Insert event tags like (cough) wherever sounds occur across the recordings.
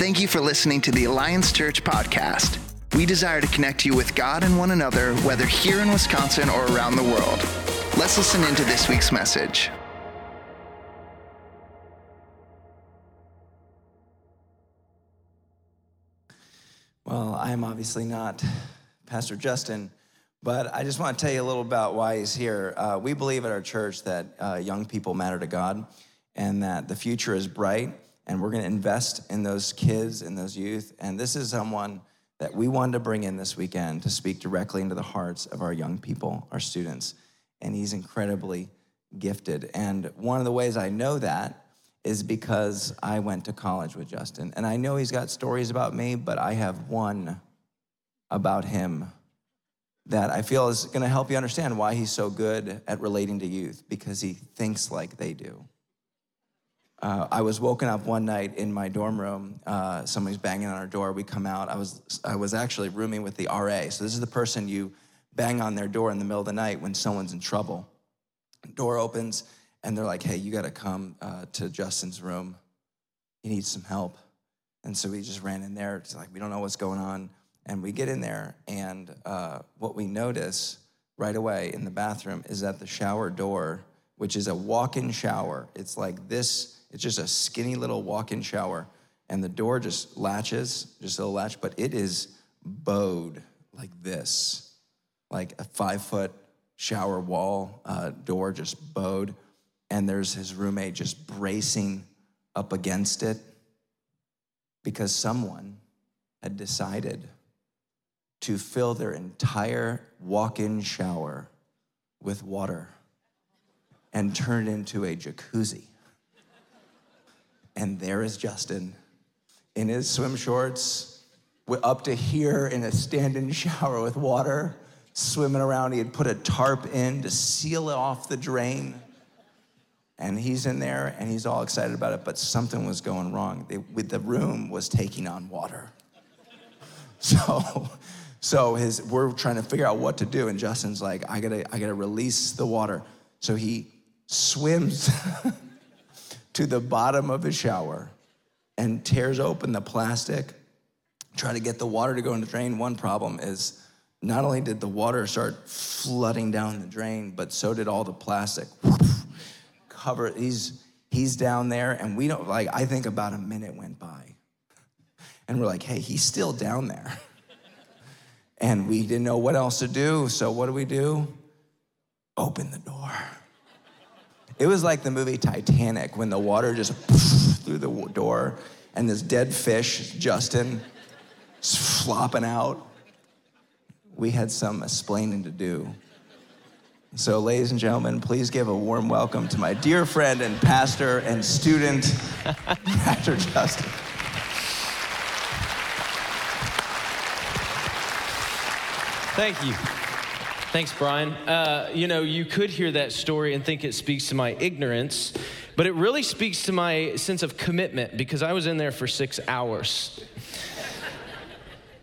Thank you for listening to the Alliance Church podcast. We desire to connect you with God and one another, whether here in Wisconsin or around the world. Let's listen into this week's message. Well, I'm obviously not Pastor Justin, but I just want to tell you a little about why he's here. Uh, we believe at our church that uh, young people matter to God and that the future is bright, and we're going to invest in those kids and those youth. And this is someone that we wanted to bring in this weekend to speak directly into the hearts of our young people, our students. And he's incredibly gifted. And one of the ways I know that is because I went to college with Justin. And I know he's got stories about me, but I have one about him that I feel is going to help you understand why he's so good at relating to youth because he thinks like they do. Uh, I was woken up one night in my dorm room. Uh, somebody's banging on our door. We come out. I was I was actually rooming with the RA. So this is the person you bang on their door in the middle of the night when someone's in trouble. Door opens and they're like, "Hey, you got to come uh, to Justin's room. He needs some help." And so we just ran in there. It's like we don't know what's going on, and we get in there, and uh, what we notice right away in the bathroom is that the shower door, which is a walk-in shower, it's like this it's just a skinny little walk in shower, and the door just latches, just a little latch, but it is bowed like this, like a five foot shower wall uh, door just bowed. And there's his roommate just bracing up against it because someone had decided to fill their entire walk in shower with water and turn it into a jacuzzi. And there is Justin in his swim shorts, up to here in a stand in (laughs) shower with water, swimming around. He had put a tarp in to seal off the drain. And he's in there and he's all excited about it, but something was going wrong. They, the room was taking on water. (laughs) So, so his, we're trying to figure out what to do. And Justin's like, I gotta, I gotta release the water. So he swims (laughs) to the bottom of his shower and tears open the plastic, try to get the water to go in the drain. One problem is not only did the water start flooding down the drain, but so did all the plastic. Cover, he's, he's down there, and we don't, like, I think about a minute went by. And we're like, hey, he's still down there. and we didn't know what else to do, so what do we do? Open the door. It was like the movie Titanic when the water just through the door and this dead fish, Justin, flopping out. We had some explaining to do. So, ladies and gentlemen, please give a warm welcome to my dear friend and pastor and student, (laughs) Pastor Justin. Thank you. Thanks, Brian. Uh, you know, you could hear that story and think it speaks to my ignorance, but it really speaks to my sense of commitment because I was in there for six hours.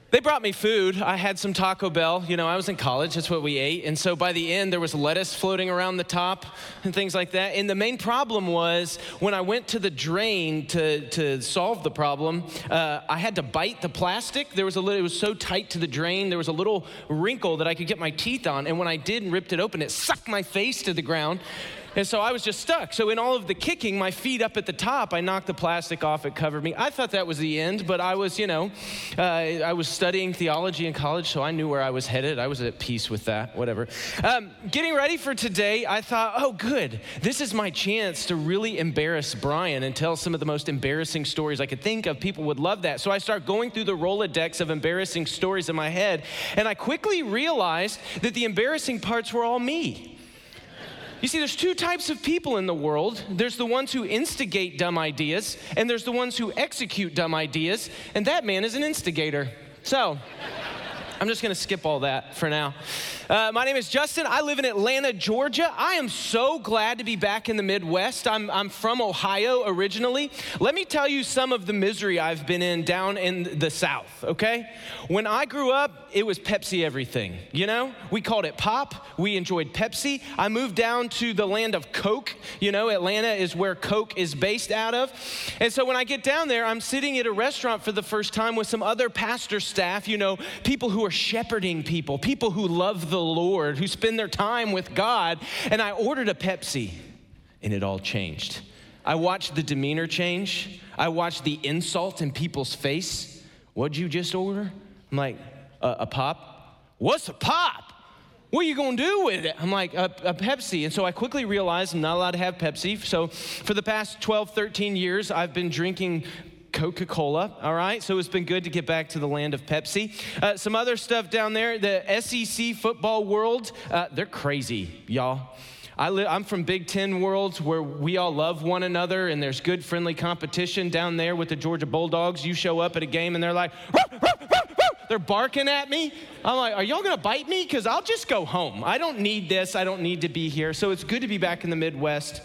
They brought me food. I had some Taco Bell. You know, I was in college, that's what we ate. And so by the end, there was lettuce floating around the top and things like that. And the main problem was when I went to the drain to, to solve the problem, uh, I had to bite the plastic. There was a little, it was so tight to the drain, there was a little wrinkle that I could get my teeth on. And when I did and ripped it open, it sucked my face to the ground. And so I was just stuck. So in all of the kicking, my feet up at the top, I knocked the plastic off, it covered me. I thought that was the end, but I was, you know, uh, I was studying theology in college, so I knew where I was headed. I was at peace with that, whatever. Um, getting ready for today, I thought, oh, good. This is my chance to really embarrass Brian and tell some of the most embarrassing stories I could think of. People would love that. So I start going through the Rolodex of embarrassing stories in my head, and I quickly realized that the embarrassing parts were all me. You see, there's two types of people in the world there's the ones who instigate dumb ideas, and there's the ones who execute dumb ideas, and that man is an instigator. So, I'm just gonna skip all that for now. Uh, my name is Justin. I live in Atlanta, Georgia. I am so glad to be back in the Midwest. I'm, I'm from Ohio originally. Let me tell you some of the misery I've been in down in the South, okay? When I grew up, it was Pepsi everything, you know? We called it pop. We enjoyed Pepsi. I moved down to the land of Coke. You know, Atlanta is where Coke is based out of. And so when I get down there, I'm sitting at a restaurant for the first time with some other pastor staff, you know, people who are shepherding people, people who love the Lord, who spend their time with God. And I ordered a Pepsi, and it all changed. I watched the demeanor change. I watched the insult in people's face. What'd you just order? I'm like, a pop? What's a pop? What are you gonna do with it? I'm like, a, a, Pepsi. And so I quickly realized I'm not allowed to have Pepsi. So for the past 12, 13 years, I've been drinking Coca Cola, all right? So it's been good to get back to the land of Pepsi. Uh, some other stuff down there the SEC football world, uh, they're crazy, y'all. I I'm from Big Ten worlds where we all love one another and there's good, friendly competition down there with the Georgia Bulldogs. You show up at a game and they're like, they're barking at me. I'm like, are y'all gonna bite me? Because I'll just go home. I don't need this. I don't need to be here. So it's good to be back in the Midwest.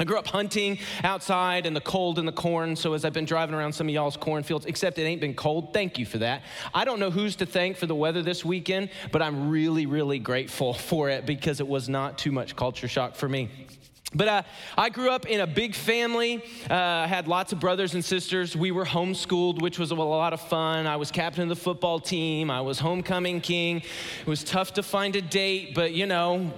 I grew up hunting outside in the cold and the corn. So as I've been driving around some of y'all's cornfields, except it ain't been cold, thank you for that. I don't know who's to thank for the weather this weekend, but I'm really, really grateful (laughs) for it because it was not too much culture shock for me. But uh, I grew up in a big family. Uh, I had lots of brothers and sisters. We were homeschooled, which was a lot of fun. I was captain of the football team. I was homecoming king. It was tough to find a date, but you know,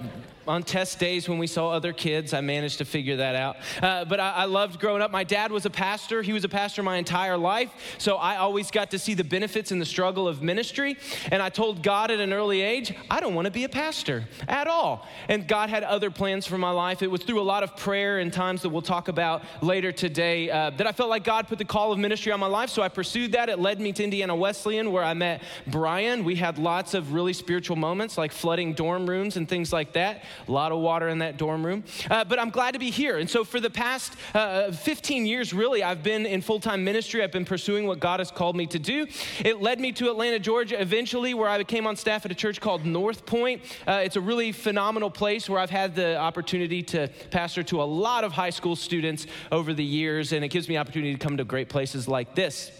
on test days when we saw other kids. I managed to figure that out. Uh, but I, I, loved growing up. My dad was a pastor. He was a pastor my entire life. So I always got to see the benefits and the struggle of ministry. And I told God at an early age, I don't want to be a pastor at all. And God had other plans for my life. It was through a lot of prayer and times that we'll talk about later today uh, that I felt like God put the call of ministry on my life. So I pursued that. It led me to Indiana Wesleyan where I met Brian. We had lots of really spiritual moments like flooding dorm rooms and things like that. A lot of water in that dorm room. Uh, but I'm glad to be here. And so for the past uh, 15 years, really, I've been in full time ministry. I've been pursuing what God has called me to do. It led me to Atlanta, Georgia, eventually, where I became on staff at a church called North Point. Uh, it's a really phenomenal place where I've had the opportunity to pastor to a lot of high school students over the years, and it gives me opportunity to come to great places like this.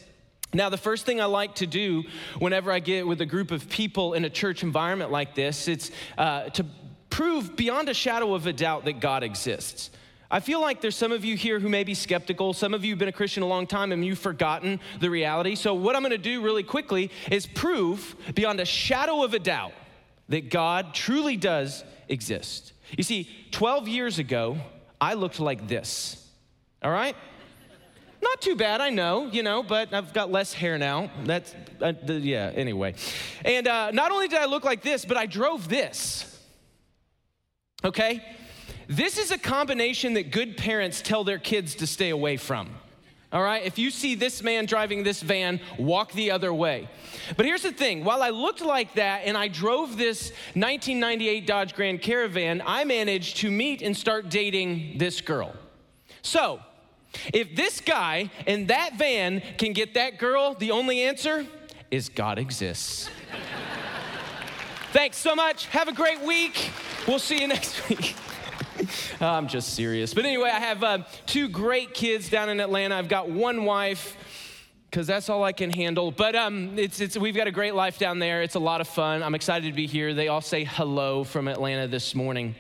Now, the first thing I like to do whenever I get with a group of people in a church environment like this, it's uh, to prove beyond a shadow of a doubt that God exists. I feel like there's some of you here who may be skeptical. Some of you have been a Christian a long time and you've forgotten the reality. So, what I'm going to do really quickly is prove beyond a shadow of a doubt that God truly does exist. You see, 12 years ago, I looked like this. All right? Not too bad, I know, you know, but I've got less hair now. That's, uh, yeah, anyway. And uh, not only did I look like this, but I drove this okay? This is a combination that good parents tell their kids to stay away from. All right, if you see this man driving this van, walk the other way. But here's the thing while I looked like that and I drove this 1998 Dodge Grand Caravan, I managed to meet and start dating this girl. So, if this guy in that van can get that girl, the only answer is God exists. (laughs) Thanks so much. Have a great week. We'll see you (laughs) next week. (laughs) I'm just serious. But anyway, I have uh, two great kids down in Atlanta. I've got one wife because that's all I can handle. But um, it's, it's, we've got a great life down there. It's a lot of fun. I'm excited to be here. They all say hello from Atlanta this morning.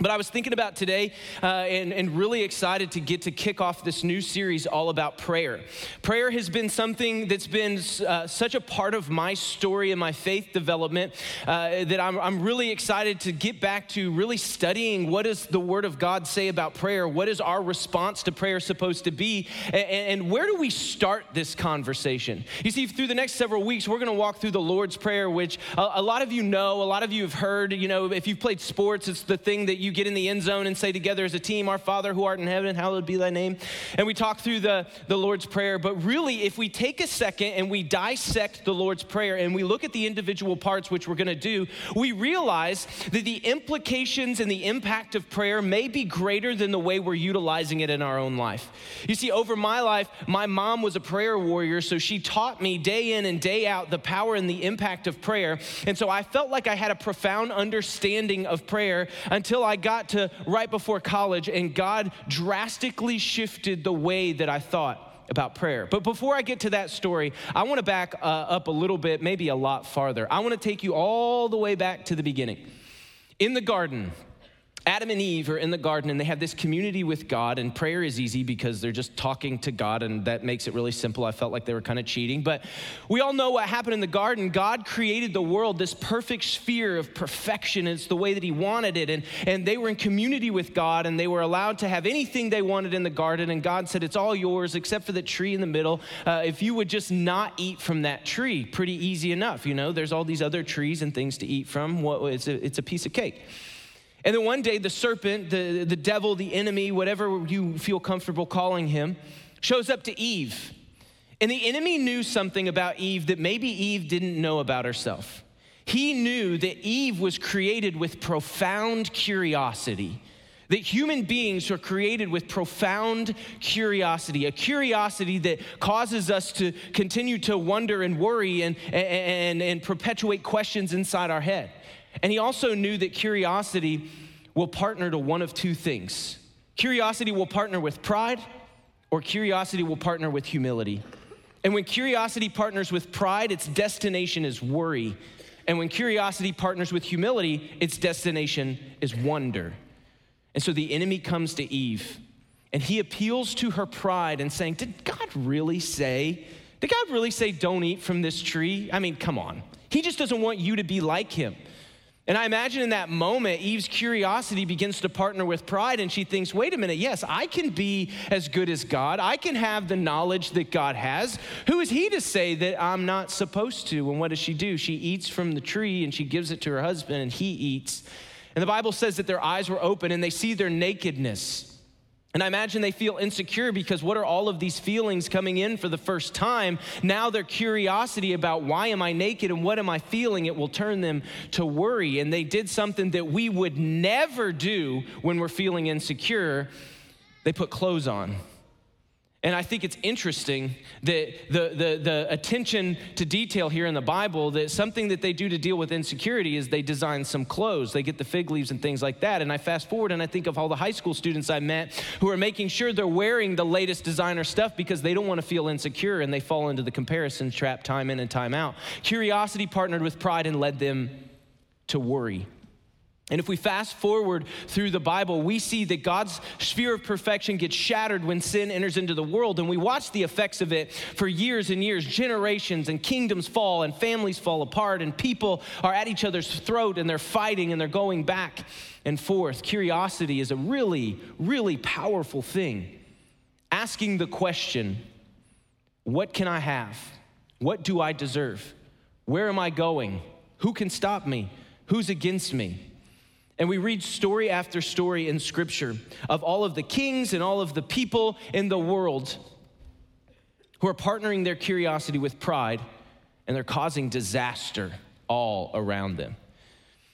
But I was thinking about today uh, and, and, really excited to get to kick off this new series all about prayer. Prayer has been something that's been uh, such a part of my story and my faith development uh, that I'm, I'm, really excited to get back to really studying what does the Word of God say about prayer? What is our response to prayer supposed to be? And, and where do we start this conversation? You see, through the next several weeks, we're going to walk through the Lord's Prayer, which a, a lot of you know, a lot of you have heard. You know, if you've played sports, it's the thing that you get in the end zone and say together as a team, Our Father who art in heaven, hallowed be thy name. And we talk through the, the Lord's Prayer. But really, if we take a second and we dissect the Lord's Prayer and we look at the individual parts, which we're going to do, we realize that the implications and the impact of prayer may be greater than the way we're utilizing it in our own life. You see, over my life, my mom was a prayer warrior, so she taught me day in and day out the power and the impact of prayer. And so I felt like I had a profound understanding of prayer until I got to right before college, and God drastically shifted the way that I thought about prayer. But before I get to that story, I want to back uh, up a little bit, maybe a lot farther. I want to take you all the way back to the beginning. In the garden, Adam and Eve are in the garden and they have this community with God, and prayer is easy because they're just talking to God, and that makes it really simple. I felt like they were kind of cheating. But we all know what happened in the garden. God created the world, this perfect sphere of perfection. It's the way that He wanted it. And, and they were in community with God, and they were allowed to have anything they wanted in the garden. And God said, It's all yours except for the tree in the middle. Uh, if you would just not eat from that tree, pretty easy enough. You know, there's all these other trees and things to eat from. What, it's, a, it's a piece of cake. And then one day, the serpent, the, the devil, the enemy, whatever you feel comfortable calling him, shows up to Eve. And the enemy knew something about Eve that maybe Eve didn't know about herself. He knew that Eve was created with profound curiosity. That human beings are created with profound curiosity, a curiosity that causes us to continue to wonder and worry and, and, and perpetuate questions inside our head. And he also knew that curiosity will partner to one of two things curiosity will partner with pride, or curiosity will partner with humility. And when curiosity partners with pride, its destination is worry. And when curiosity partners with humility, its destination is wonder. And so the enemy comes to Eve and he appeals to her pride and saying, Did God really say? Did God really say, don't eat from this tree? I mean, come on. He just doesn't want you to be like him. And I imagine in that moment, Eve's curiosity begins to partner with pride, and she thinks, wait a minute, yes, I can be as good as God. I can have the knowledge that God has. Who is he to say that I'm not supposed to? And what does she do? She eats from the tree and she gives it to her husband, and he eats. And the Bible says that their eyes were open and they see their nakedness. And I imagine they feel insecure because what are all of these feelings coming in for the first time? Now their curiosity about why am I naked and what am I feeling, it will turn them to worry. And they did something that we would never do when we're feeling insecure. They put clothes on. And I think it's interesting that the, the, the, attention to detail here in the Bible, that something that they do to deal with insecurity is they design some clothes. They get the fig leaves and things like that. And I fast forward and I think of all the high school students I met who are making sure they're wearing the latest designer stuff because they don't want to feel insecure and they fall into the comparison trap time in and time out. Curiosity partnered with pride and led them to worry. And if we fast forward through the Bible, we see that God's sphere of perfection gets shattered when sin enters into the world. And we watch the effects of it for years and years. Generations and kingdoms fall, and families fall apart, and people are at each other's throat, and they're fighting, and they're going back and forth. Curiosity is a really, really powerful thing. Asking the question, What can I have? What do I deserve? Where am I going? Who can stop me? Who's against me? And we read story after story in Scripture of all of the kings and all of the people in the world who are partnering their curiosity with pride and they're causing disaster all around them.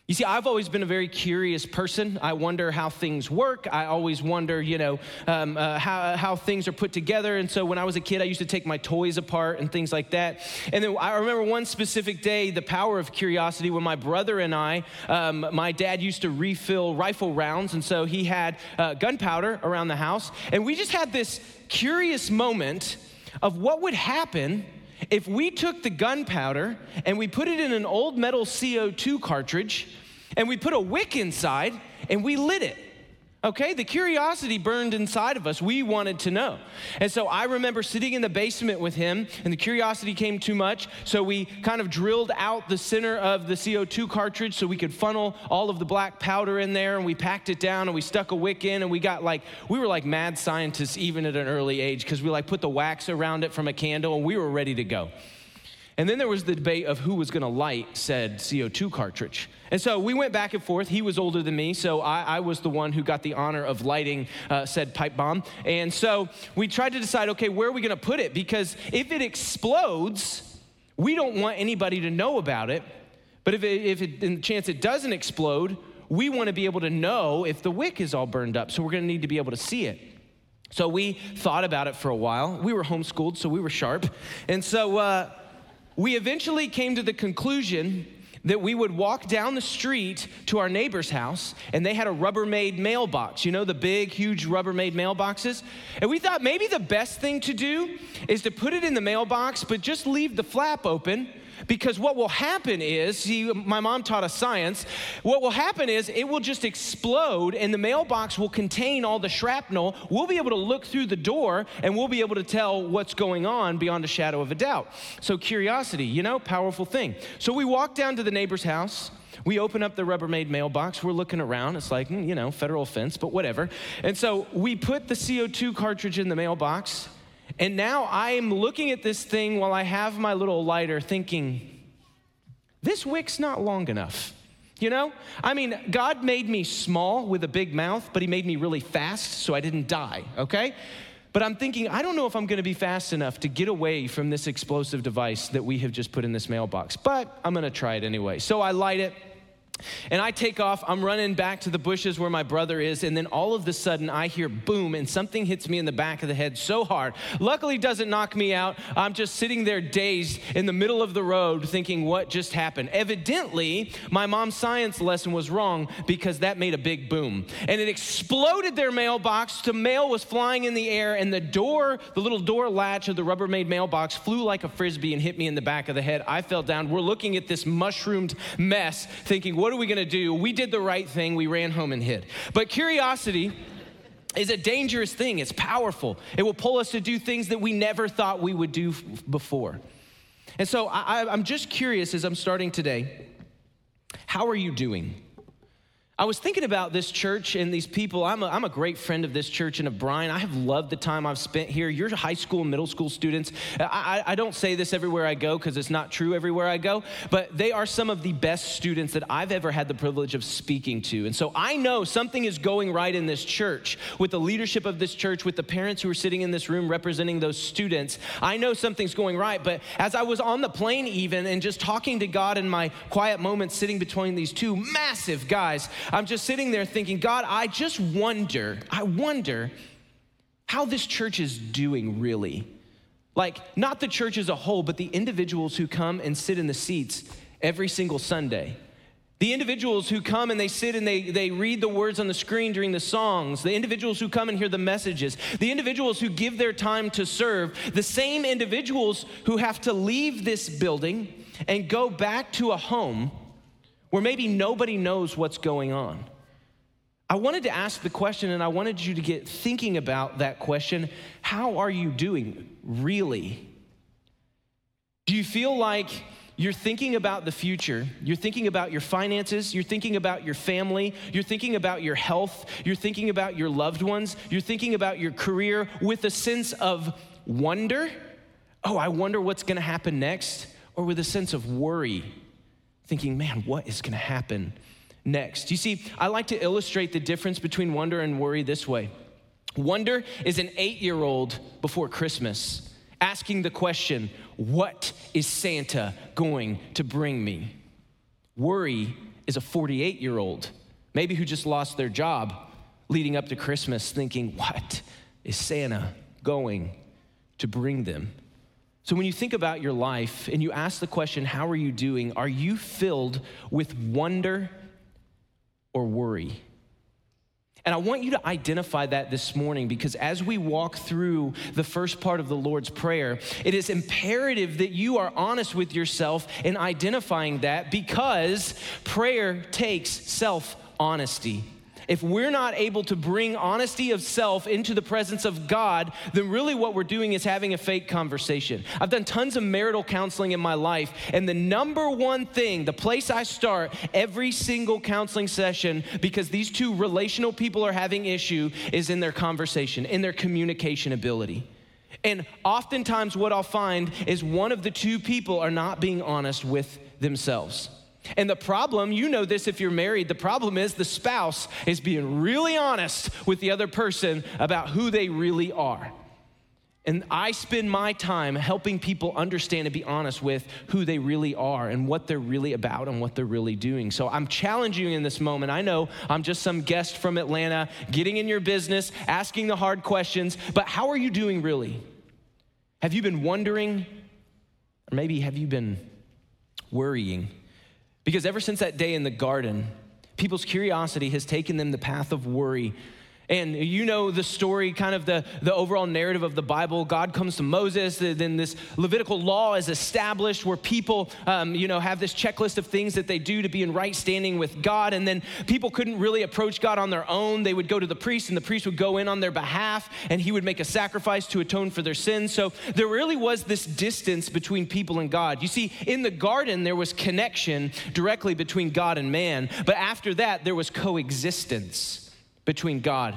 You see, I've always been a very curious person. I wonder how things work. I always wonder, you know, um, uh, how, how things are put together. And so when I was a kid, I used to take my toys apart and things like that. And then I remember one specific day, the power of curiosity, when my brother and I, um, my dad used to refill rifle rounds. And so he had uh, gunpowder around the house. And we just had this curious moment of what would happen if we took the gunpowder and we put it in an old metal CO2 cartridge and we put a wick inside and we lit it. Okay, the curiosity burned inside of us. We wanted to know. And so I remember sitting in the basement with him, and the curiosity came too much. So we kind of drilled out the center of the CO2 cartridge so we could funnel all of the black powder in there, and we packed it down, and we stuck a wick in, and we got like, we were like mad scientists even at an early age because we like put the wax around it from a candle, and we were ready to go. And then there was the debate of who was gonna light said CO2 cartridge. And so we went back and forth. He was older than me, so I, I was the one who got the honor of lighting uh, said pipe bomb. And so we tried to decide okay, where are we gonna put it? Because if it explodes, we don't want anybody to know about it. But if, it, if it, in the chance it doesn't explode, we want to be able to know if the wick is all burned up. So we're going to need to be able to see it. So we thought about it for a while. We were homeschooled, so we were sharp. And so uh, we eventually came to the conclusion that we would walk down the street to our neighbor's house and they had a Rubbermaid mailbox. You know, the big, huge Rubbermaid mailboxes? And we thought maybe the best thing to do is to put it in the mailbox, but just leave the flap open because what will happen is, see, my mom taught us science. What will happen is it will just explode and the mailbox will contain all the shrapnel. We'll be able to look through the door and we'll be able to tell what's going on beyond a shadow of a doubt. So, curiosity, you know, powerful thing. So, we walk down to the neighbor's house. We open up the Rubbermaid mailbox. We're looking around. It's like, hmm, you know, federal offense, but whatever. And so we put the CO2 cartridge in the mailbox. And now I am looking at this thing while I have my little lighter thinking, this wick's not long enough. You know? I mean, God made me small with a big mouth, but He made me really fast so I didn't die, okay? But I'm thinking, I don't know if I'm gonna be fast enough to get away from this explosive device that we have just put in this mailbox, but I'm gonna try it anyway. So I light it. And I take off, I'm running back to the bushes where my brother is, and then all of a sudden I hear boom, and something hits me in the back of the head so hard. Luckily, doesn't knock me out. I'm just sitting there dazed in the middle of the road thinking, what just happened? Evidently, my mom's science lesson was wrong because that made a big boom. And it exploded their mailbox. The mail was flying in the air, and the door, the little door latch of the Rubbermaid mailbox, flew like a frisbee and hit me in the back of the head. I fell down. We're looking at this mushroomed mess, thinking, what what are we to do? We did the right thing. We ran home and hid. But curiosity is a dangerous thing. It's powerful. It will pull us to do things that we never thought we would do before. And so I, am just curious as I'm starting today how are you doing? I was thinking about this church and these people. I'm a, I'm a great friend of this church and of Brian. I have loved the time I've spent here. You're high school and middle school students. I, I, I don't say this everywhere I go because it's not true everywhere I go, but they are some of the best students that I've ever had the privilege of speaking to. And so I know something is going right in this church with the leadership of this church, with the parents who are sitting in this room representing those students. I know something's going right. But as I was on the plane, even, and just talking to God in my quiet moments sitting between these two massive guys, I'm just sitting there thinking, God, I just wonder, I wonder how this church is doing really. Like, not the church as a whole, but the individuals who come and sit in the seats every single Sunday. The individuals who come and they sit and they, they read the words on the screen during the songs, the individuals who come and hear the messages, the individuals who give their time to serve, the same individuals who have to leave this building and go back to a home where maybe nobody knows what's going on. I wanted to ask the question, and I wanted you to get thinking about that question How are you doing, really? Do you feel like you're thinking about the future. You're thinking about your finances. You're thinking about your family. You're thinking about your health. You're thinking about your loved ones. You're thinking about your career with a sense of wonder. Oh, I wonder what's going to happen next. Or with a sense of worry thinking, man, what is going to happen next? You see, I like to illustrate the difference between wonder and worry this way wonder is an eight year old before Christmas asking the question, What is Santa going to bring me? Worry is a 48 year old, maybe who just lost their job leading up to Christmas, thinking, What is Santa going to bring them? So, when you think about your life and you ask the question, How are you doing? Are you filled with wonder or worry? And I want you to identify that this morning because as we walk through the first part of the Lord's Prayer, it is imperative that you are honest with yourself in identifying that because prayer takes self honesty if we're not able to bring honesty of self into the presence of God, then really what we're doing is having a fake conversation. I've done tons of marital counseling in my life, and the number one thing, the place I start every single counseling session, because these two relational people are having issue, is in their conversation, in their communication ability. And oftentimes, what I'll find is one of the two people are not being honest with themselves. And the problem, you know this if you're married, the problem is the spouse is being really honest with the other person about who they really are. And I spend my time helping people understand and be honest with who they really are and what they're really about and what they're really doing. So I'm challenging you in this moment. I know I'm just some guest from Atlanta getting in your business, asking the hard questions, but how are you doing really? Have you been wondering? Or maybe have you been worrying? Because ever since that day in the garden, people's curiosity has taken them the path of worry and you know the story, kind of the, the overall narrative of the Bible. God comes to Moses, then this Levitical law is established where people, um, you know, have this checklist of things that they do to be in right standing with God. And then people couldn't really approach God on their own. They would go to the priest, and the priest would go in on their behalf, and he would make a sacrifice to atone for their sins. So there really was this distance between people and God. You see, in the garden, there was connection directly between God and man, but after that, there was coexistence between God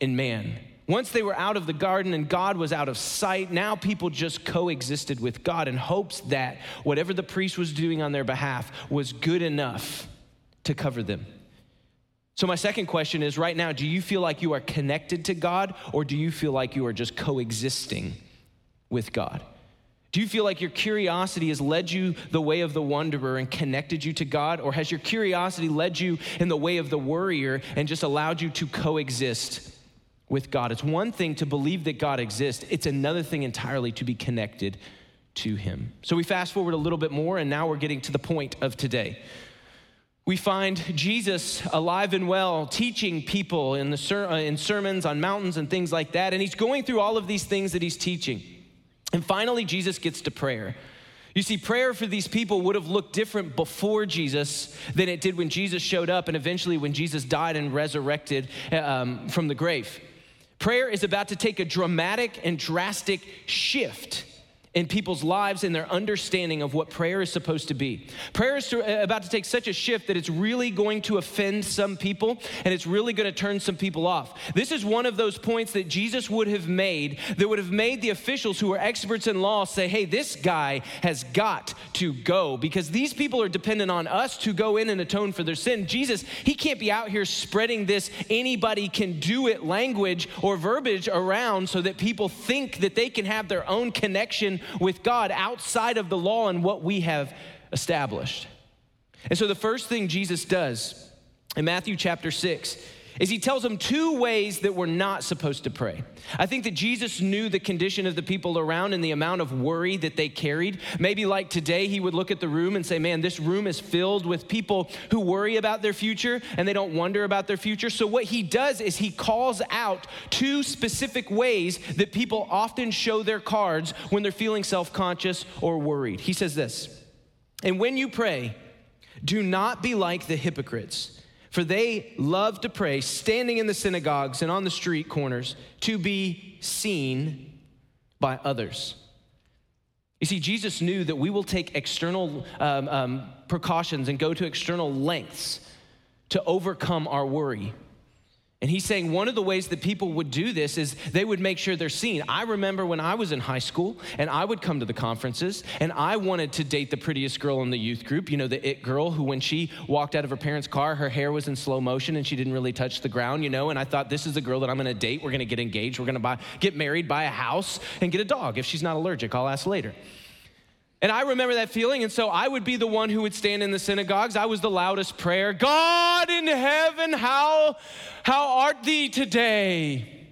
and man. Once they were out of the garden and God was out of sight, now people just coexisted with God in hopes that whatever the priest was doing on their behalf was good enough to cover them. So, my second question is right now, do you feel like you are connected to God or do you feel like you are just coexisting with God? Do you feel like your curiosity has led you the way of the wanderer and connected you to God? Or has your curiosity led you in the way of the worrier and just allowed you to coexist with God? It's one thing to believe that God exists, it's another thing entirely to be connected to Him. So we fast forward a little bit more, and now we're getting to the point of today. We find Jesus alive and well, teaching people in, the ser- uh, in sermons on mountains and things like that. And he's going through all of these things that he's teaching. And finally, Jesus gets to prayer. You see, prayer for these people would have looked different before Jesus than it did when Jesus showed up and eventually when Jesus died and resurrected um, from the grave. Prayer is about to take a dramatic and drastic shift in people's lives and their understanding of what prayer is supposed to be. Prayer is to, uh, about to take such a shift that it's really going to offend some people and it's really going to turn some people off. This is one of those points that Jesus would have made that would have made the officials who are experts in law say, hey, this guy has got to go because these people are dependent on us to go in and atone for their sin. Jesus, he can't be out here spreading this anybody can do it language or verbiage around so that people think that they can have their own connection with God outside of the law and what we have established. And so the first thing Jesus does in Matthew chapter 6 is he tells them two ways that we're not supposed to pray. I think that Jesus knew the condition of the people around and the amount of worry that they carried. Maybe like today, he would look at the room and say, Man, this room is filled with people who worry about their future and they don't wonder about their future. So, what he does is he calls out two specific ways that people often show their cards when they're feeling self conscious or worried. He says this, and when you pray, do not be like the hypocrites for they love to pray, standing in the synagogues and on the street corners, to be seen by others. You see, Jesus knew that we will take external um, um, precautions and go to external lengths to overcome our worry. And he's saying one of the ways that people would do this is they would make sure they're seen. I remember when I was in high school and I would come to the conferences and I wanted to date the prettiest girl in the youth group, you know, the it girl who, when she walked out of her parents' car, her hair was in slow motion and she didn't really touch the ground, you know. And I thought, this is the girl that I'm gonna date. We're gonna get engaged. We're gonna buy, get married, buy a house, and get a dog. If she's not allergic, I'll ask later. And I remember that feeling, and so I would be the one who would stand in the synagogues. I was the loudest prayer. God in heaven, how, how art thee today?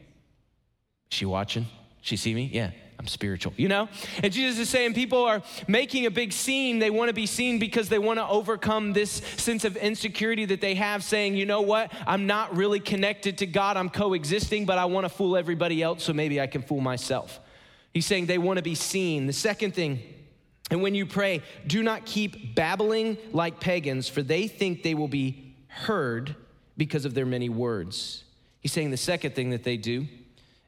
She watching? She see me? Yeah, I'm spiritual, you know? And Jesus is saying people are making a big scene. They want to be seen because they want to overcome this sense of insecurity that they have, saying, you know what? I'm not really connected to God. I'm coexisting, but I want to fool everybody else, so maybe I can fool myself. He's saying they want to be seen. The second thing, and when you pray, do not keep babbling like pagans, for they think they will be heard because of their many words. He's saying the second thing that they do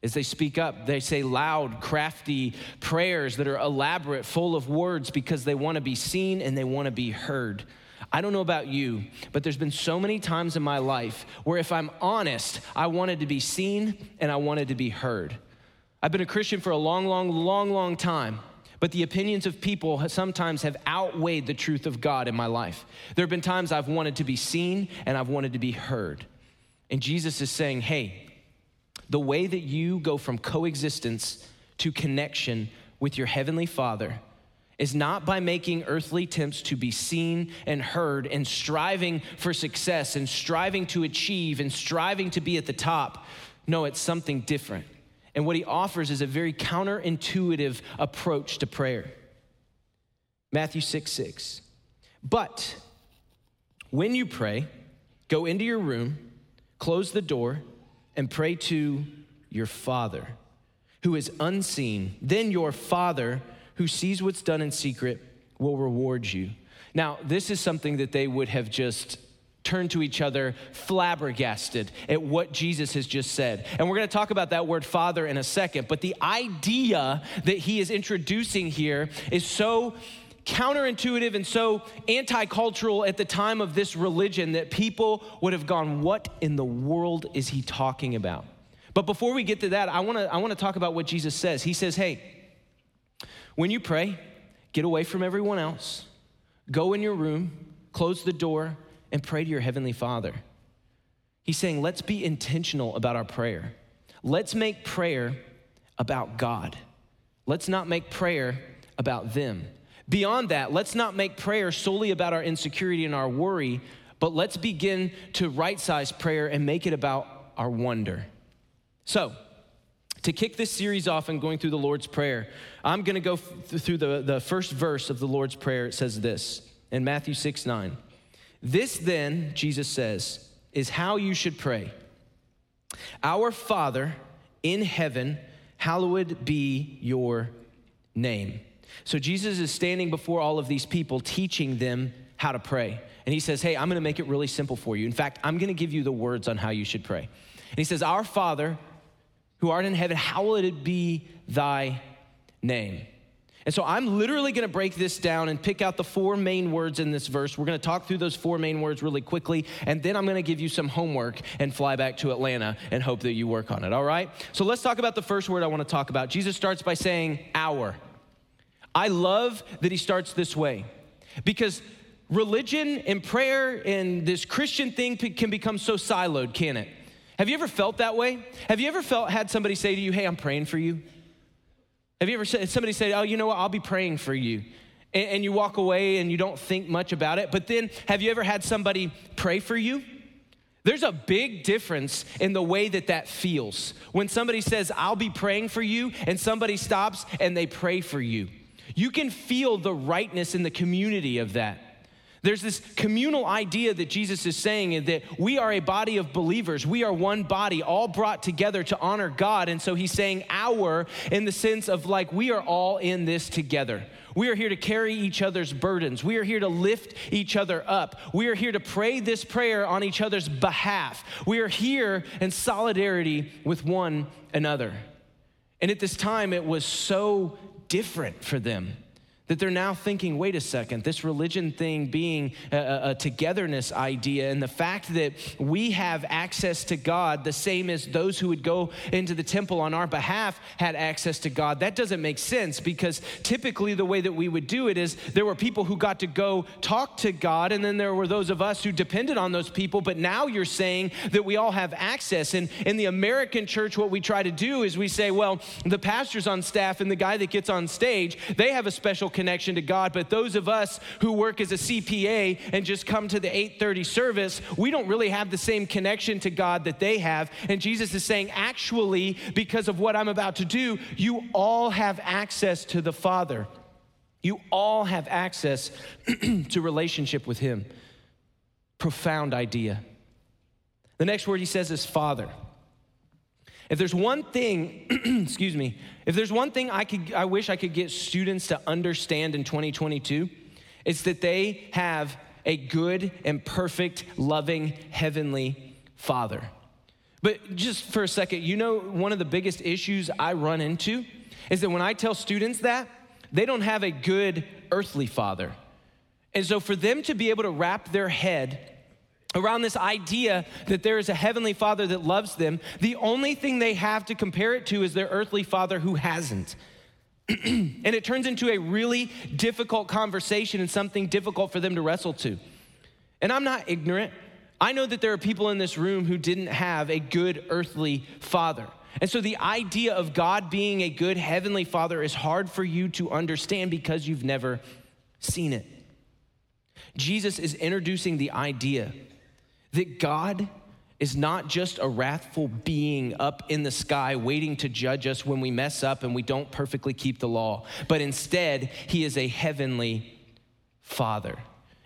is they speak up. They say loud, crafty prayers that are elaborate, full of words because they want to be seen and they want to be heard. I don't know about you, but there's been so many times in my life where if I'm honest, I wanted to be seen and I wanted to be heard. I've been a Christian for a long, long, long, long time. But the opinions of people sometimes have outweighed the truth of God in my life. There have been times I've wanted to be seen and I've wanted to be heard. And Jesus is saying, hey, the way that you go from coexistence to connection with your heavenly Father is not by making earthly attempts to be seen and heard and striving for success and striving to achieve and striving to be at the top. No, it's something different. And what he offers is a very counterintuitive approach to prayer. Matthew 6 6. But when you pray, go into your room, close the door, and pray to your Father who is unseen. Then your Father who sees what's done in secret will reward you. Now, this is something that they would have just turn to each other flabbergasted at what Jesus has just said. And we're going to talk about that word father in a second. But the idea that he is introducing here is so counterintuitive and so anti cultural at the time of this religion that people would have gone, What in the world is he talking about? But before we get to that, I wanna, I wanna talk about what Jesus says. He says, Hey, when you pray, get away from everyone else, go in your room, close the door, and pray to your Heavenly Father. He's saying, let's be intentional about our prayer. Let's make prayer about God. Let's not make prayer about them. Beyond that, let's not make prayer solely about our insecurity and our worry, but let's begin to right size prayer and make it about our wonder. So, to kick this series off and going through the Lord's Prayer, I'm going to go through the, the first verse of the Lord's Prayer. It says this in Matthew 6 9. This then, Jesus says, is how you should pray Our Father in heaven, hallowed be your name. So Jesus is standing before all of these people, teaching them how to pray. And he says, Hey, I'm gonna make it really simple for you. In fact, I'm gonna give you the words on how you should pray. And he says, Our Father who art in heaven, hallowed be thy name. And so I'm literally going to break this down and pick out the four main words in this verse. We're going to talk through those four main words really quickly, and then I'm going to give you some homework and fly back to Atlanta and hope that you work on it, all right? So let's talk about the first word I want to talk about. Jesus starts by saying, our. I love that he starts this way because religion and prayer and this Christian thing can become so siloed, can it? Have you ever felt that way? Have you ever felt had somebody say to you, "Hey, I'm praying for you"? Have you ever said somebody said, "Oh, you know what? I'll be praying for you," and, and you walk away and you don't think much about it? But then, have you ever had somebody pray for you? There's a big difference in the way that that feels. When somebody says, I'll be praying for you, and somebody stops and they pray for you. You can feel the rightness in the community of that. There's this communal idea that Jesus is saying that we are a body of believers. We are one body, all brought together to honor God. And so he's saying our in the sense of like we are all in this together. We are here to carry each other's burdens. We are here to lift each other up. We are here to pray this prayer on each other's behalf. We are here in solidarity with one another. And at this time, it was so different for them that they're now thinking, wait a second, this religion thing being a, a, togetherness idea, and the fact that we have access to God the same as those who would go into the temple on our behalf had access to God, that doesn't make sense because typically the way that we would do it is there were people who got to go talk to God, and then there were those of us who depended on those people. But now you're saying that we all have access. And in the American church, what we try to do is we say, well, the pastor's on staff and the guy that gets on stage, they have a special connection to God, but those of us who work as a CPA and just come to the 8:30 service, we don't really have the same connection to God that they have. And Jesus is saying, actually, because of what I'm about to do, you all have access to the Father. You all have access (clears throat) to relationship with him. Profound idea. The next word he says is Father. If there's one thing, (clears throat) excuse me, if there's one thing I could I wish I could get students to understand in 2022, it's that they have a good and perfect, loving heavenly Father. But just for a second, you know one of the biggest issues I run into is that when I tell students that, they don't have a good earthly father. And so for them to be able to wrap their head around this idea that there is a heavenly father that loves them, the only thing they have to compare it to is their earthly father who hasn't. (clears throat) and it turns into a really difficult conversation and something difficult for them to wrestle to. And I'm not ignorant. I know that there are people in this room who didn't have a good earthly father. And so the idea of God being a good heavenly father is hard for you to understand because you've never seen it. Jesus is introducing the idea that God is not just a wrathful being up in the sky waiting to judge us when we mess up and we don't perfectly keep the law, but instead, he is a heavenly father.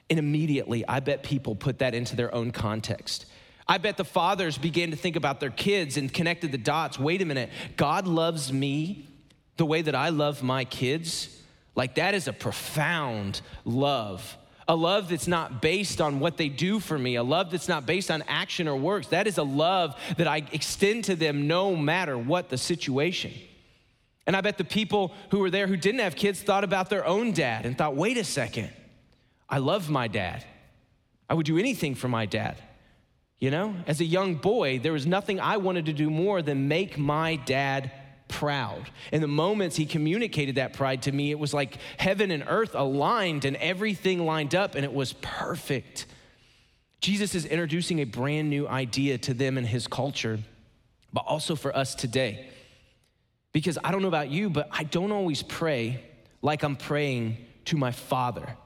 And immediately, I bet people put that into their own context. I bet the fathers began to think about their kids and connected the dots. Wait a minute, God loves me the way that I love my kids? Like, that is a profound love. A love that's not based on what they do for me, a love that's not based on action or works. That is a love that I extend to them no matter what the situation. And I bet the people who were there who didn't have kids thought about their own dad and thought, wait a second, I love my dad. I would do anything for my dad. You know, as a young boy, there was nothing I wanted to do more than make my dad proud. In the moments he communicated that pride to me, it was like heaven and earth aligned and everything lined up and it was perfect. Jesus is introducing a brand new idea to them and his culture, but also for us today. Because I don't know about you, but I don't always pray like I'm praying to my Father.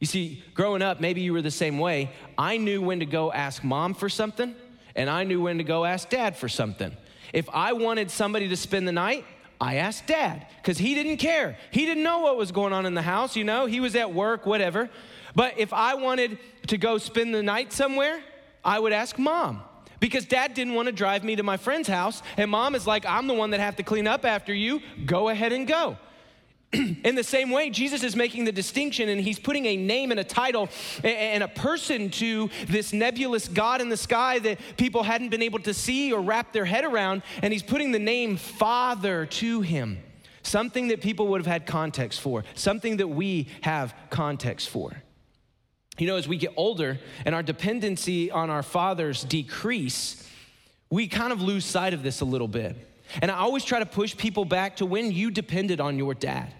You see, growing up, maybe you were the same way. I knew when to go ask mom for something, and I knew when to go ask dad for something. If I wanted somebody to spend the night, I asked dad because he didn't care. He didn't know what was going on in the house, you know, he was at work, whatever. But if I wanted to go spend the night somewhere, I would ask mom because dad didn't want to drive me to my friend's house and mom is like i'm the one that have to clean up after you go ahead and go (clears throat) in the same way, Jesus is making the distinction and he's putting a name and a title and a person to this nebulous God in the sky that people hadn't been able to see or wrap their head around. And he's putting the name Father to him, something that people would have had context for, something that we have context for. You know, as we get older and our dependency on our fathers decrease, we kind of lose sight of this a little bit. And I always try to push people back to when you depended on your dad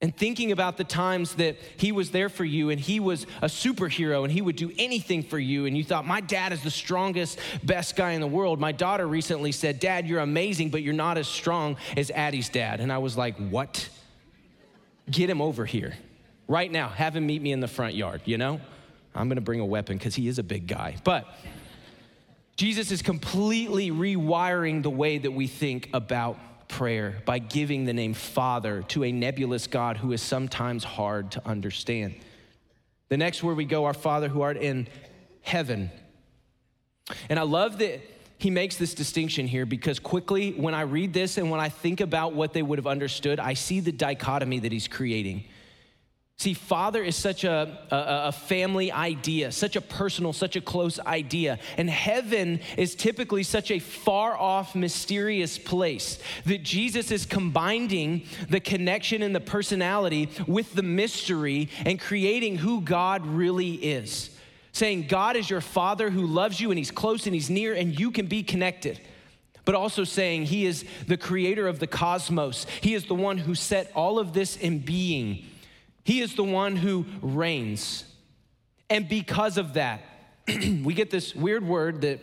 and thinking about the times that he was there for you and he was a superhero and he would do anything for you and you thought my dad is the strongest best guy in the world. My daughter recently said dad you're amazing but you're not as strong as addie's dad. And i was like what? Get him over here. Right now have him meet me in the front yard you know? I'm gonna bring a weapon because he is a big guy. But jesus is completely rewiring the way that we think about prayer by giving the name Father to a nebulous God who is sometimes hard to understand. The next word we go, Our Father who art in heaven. And I love that he makes this distinction here because quickly, when I read this and when I think about what they would have understood, I see the dichotomy that he's creating. See, father is such a, a, a, family idea, such a personal, such a close idea. And heaven is typically such a far off, mysterious place that Jesus is combining the connection and the personality with the mystery and creating who God really is. Saying, God is your father who loves you and he's close and he's near and you can be connected but also saying he is the creator of the cosmos. He is the one who set all of this in being. He is the one who reigns. And because of that, (clears throat) we get this weird word that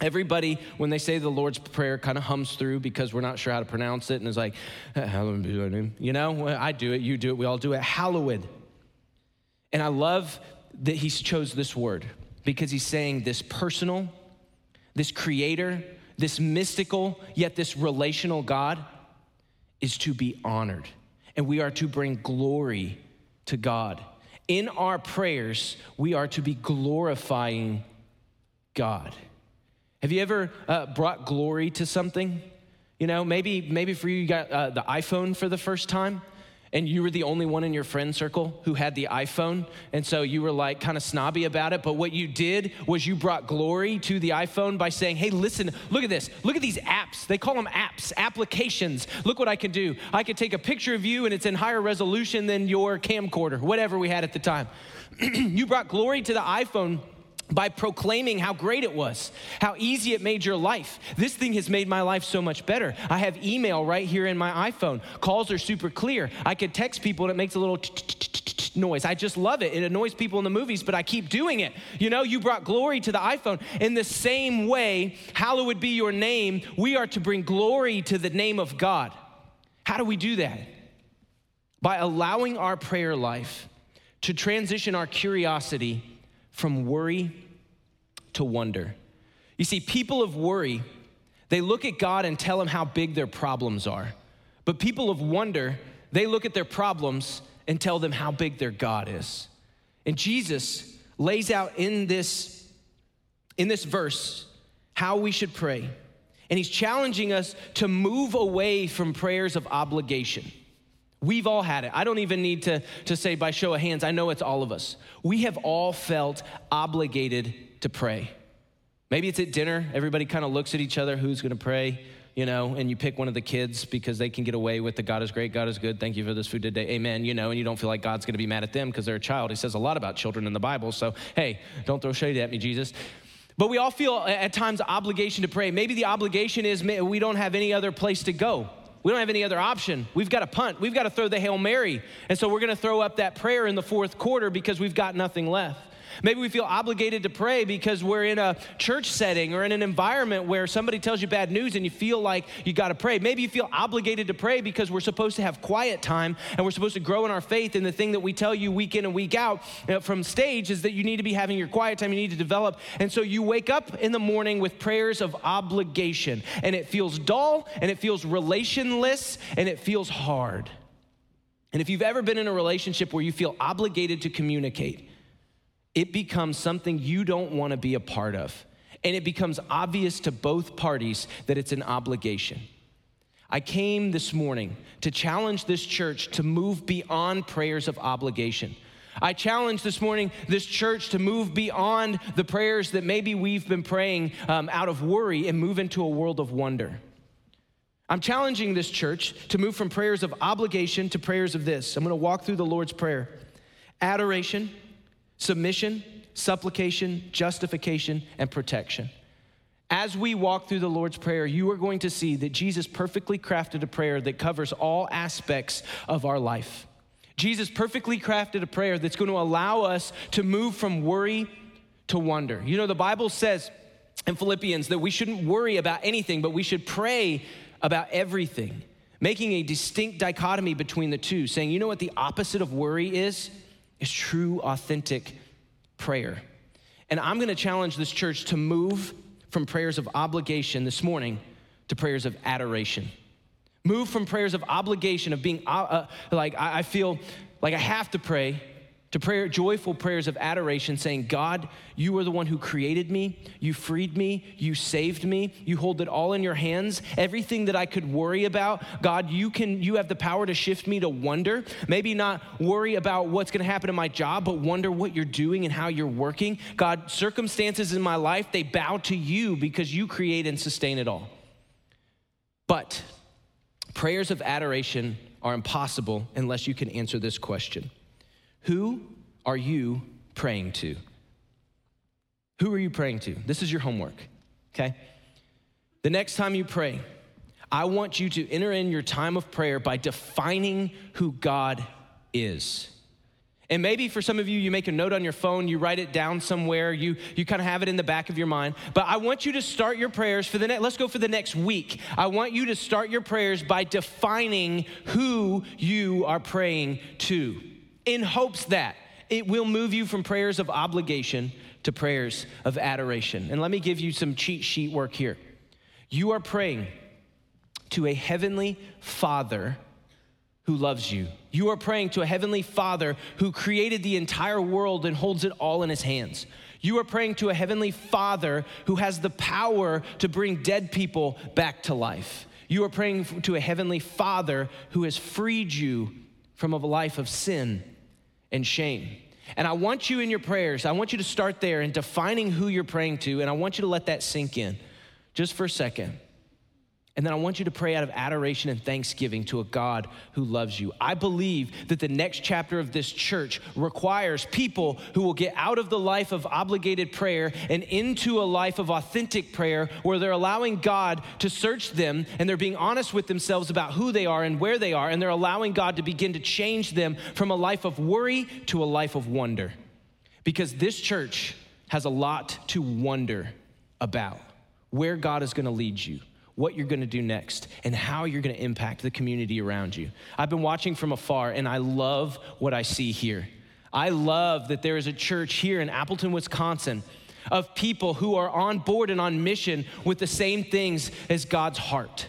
everybody, when they say the Lord's Prayer, kind of hums through because we're not sure how to pronounce it and is like, uh, hallowed be thy name. You know, I do it, you do it, we all do it. Hallowed. And I love that he chose this word because he's saying this personal, this creator, this mystical, yet this relational God is to be honored. And we are to bring glory to God. In our prayers, we are to be glorifying God. Have you ever uh, brought glory to something? You know, maybe maybe for you, you got uh, the iPhone for the first time and you were the only one in your friend circle who had the iPhone, and so you were like kind of snobby about it. But what you did was you brought glory to the iPhone by saying, Hey, listen, look at this. Look at these apps. They call them apps, applications. Look what I can do. I can take a picture of you, and it's in higher resolution than your camcorder, whatever we had at the time. (clears throat) you brought glory to the iPhone by proclaiming how great it was, how easy it made your life. This thing has made my life so much better. I have email right here in my iPhone. Calls are super clear. I could text people and it makes a little noise. I just love it. It annoys people in the movies, but I keep doing it. You know, you brought glory to the iPhone. In the same way, hallowed be your name, we are to bring glory to the name of God. How do we do that? By allowing our prayer life to transition our curiosity from worry to wonder. You see, people of worry, they look at God and tell him how big their problems are. But people of wonder, they look at their problems and tell them how big their God is. And Jesus lays out in this in this verse how we should pray. And he's challenging us to move away from prayers of obligation. We've all had it. I don't even need to, to say by show of hands, I know it's all of us. We have all felt obligated to pray. Maybe it's at dinner, everybody kind of looks at each other, who's gonna pray, you know, and you pick one of the kids because they can get away with the God is great, God is good, thank you for this food today, amen, you know, and you don't feel like God's gonna be mad at them because they're a child. He says a lot about children in the Bible, so hey, don't throw shade at me, Jesus. But we all feel at times obligation to pray. Maybe the obligation is we don't have any other place to go. We don't have any other option. We've got to punt. We've got to throw the Hail Mary. And so we're going to throw up that prayer in the fourth quarter because we've got nothing left. Maybe we feel obligated to pray because we're in a church setting or in an environment where somebody tells you bad news and you feel like you got to pray. Maybe you feel obligated to pray because we're supposed to have quiet time and we're supposed to grow in our faith. And the thing that we tell you week in and week out know, from stage is that you need to be having your quiet time, you need to develop. And so you wake up in the morning with prayers of obligation and it feels dull and it feels relationless and it feels hard. And if you've ever been in a relationship where you feel obligated to communicate, it becomes something you don't want to be a part of. And it becomes obvious to both parties that it's an obligation. I came this morning to challenge this church to move beyond prayers of obligation. I challenge this morning this church to move beyond the prayers that maybe we've been praying um, out of worry and move into a world of wonder. I'm challenging this church to move from prayers of obligation to prayers of this. I'm going to walk through the Lord's Prayer adoration, submission, supplication, justification, and protection. As we walk through the Lord's Prayer, you are going to see that Jesus perfectly crafted a prayer that covers all aspects of our life. Jesus perfectly crafted a prayer that's going to allow us to move from worry to wonder. You know, the Bible says in Philippians that we shouldn't worry about anything, but we should pray about everything, making a distinct dichotomy between the two, saying, you know what the opposite of worry is? Is true, authentic prayer. And I'm gonna challenge this church to move from prayers of obligation this morning to prayers of adoration. Move from prayers of obligation, of being uh, uh like, I feel like I have to pray, to prayer, joyful prayers of adoration, saying, God, you are the one who created me, you freed me, you saved me, you hold it all in your hands. Everything that I could worry about, God, you can you have the power to shift me to wonder. Maybe not worry about what's gonna happen in my job, but wonder what you're doing and how you're working. God, circumstances in my life, they bow to you because you create and sustain it all. But prayers of adoration are impossible unless you can answer this question. Who are you praying to? Who are you praying to? This is your homework, okay? The next time you pray, I want you to enter in your time of prayer by defining who God is. And maybe for some of you, you make a note on your phone, you write it down somewhere, you, you kind of have it in the back of your mind. But I want you to start your prayers for the next, let's go for the next week. I want you to start your prayers by defining who you are praying to in hopes that it will move you from prayers of obligation to prayers of adoration. And let me give you some cheat sheet work here. You are praying to a heavenly Father who loves you. You are praying to a heavenly Father who created the entire world and holds it all in his hands. You are praying to a heavenly Father who has the power to bring dead people back to life. You are praying to a heavenly Father who has freed you from a life of sin and shame. And I want you in your prayers, I want you to start there in defining who you're praying to, and I want you to let that sink in just for a second. And then I want you to pray out of adoration and thanksgiving to a God who loves you. I believe that the next chapter of this church requires people who will get out of the life of obligated prayer and into a life of authentic prayer where they're allowing God to search them and they're being honest with themselves about who they are and where they are. And they're allowing God to begin to change them from a life of worry to a life of wonder. Because this church has a lot to wonder about where God is going to lead you what you're going to do next, and how you're going to impact the community around you. I've been watching from afar, and I love what I see here. I love that there is a church here in Appleton, Wisconsin, of people who are on board and on mission with the same things as God's heart.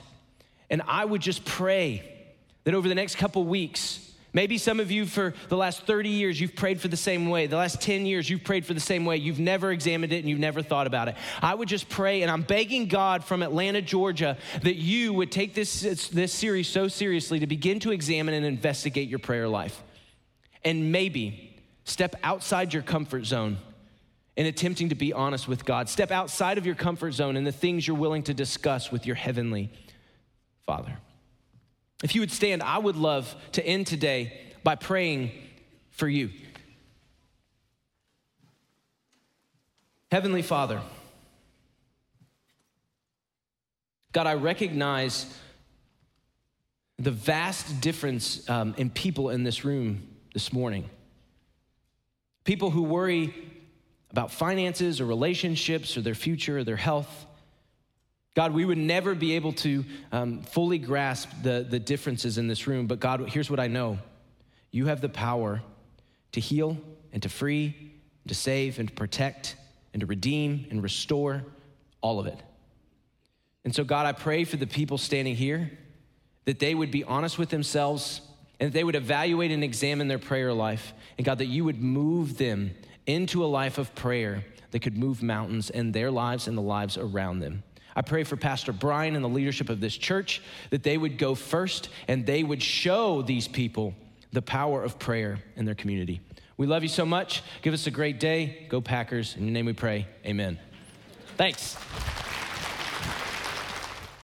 And I would just pray that over the next couple weeks, Maybe some of you, for the last 30 years, you've prayed for the same way. The last 10 years, you've prayed for the same way. You've never examined it and you've never thought about it. I would just pray, and I'm begging God from Atlanta, Georgia, that you would take this, this series so seriously to begin to examine and investigate your prayer life. And maybe step outside your comfort zone in attempting to be honest with God. Step outside of your comfort zone in the things you're willing to discuss with your heavenly Father. If you would stand, I would love to end today by praying for you. Heavenly Father, God, I recognize the vast difference um, in people in this room this morning. People who worry about finances or relationships or their future or their health. God, we would never be able to um, fully grasp the, the differences in this room, but God, here's what I know you have the power to heal and to free, and to save and to protect and to redeem and restore all of it. And so, God, I pray for the people standing here that they would be honest with themselves and that they would evaluate and examine their prayer life. And God, that you would move them into a life of prayer that could move mountains in their lives and the lives around them. I pray for Pastor Brian and the leadership of this church that they would go first and they would show these people the power of prayer in their community. We love you so much. Give us a great day. Go Packers. In your name we pray. Amen. Thanks.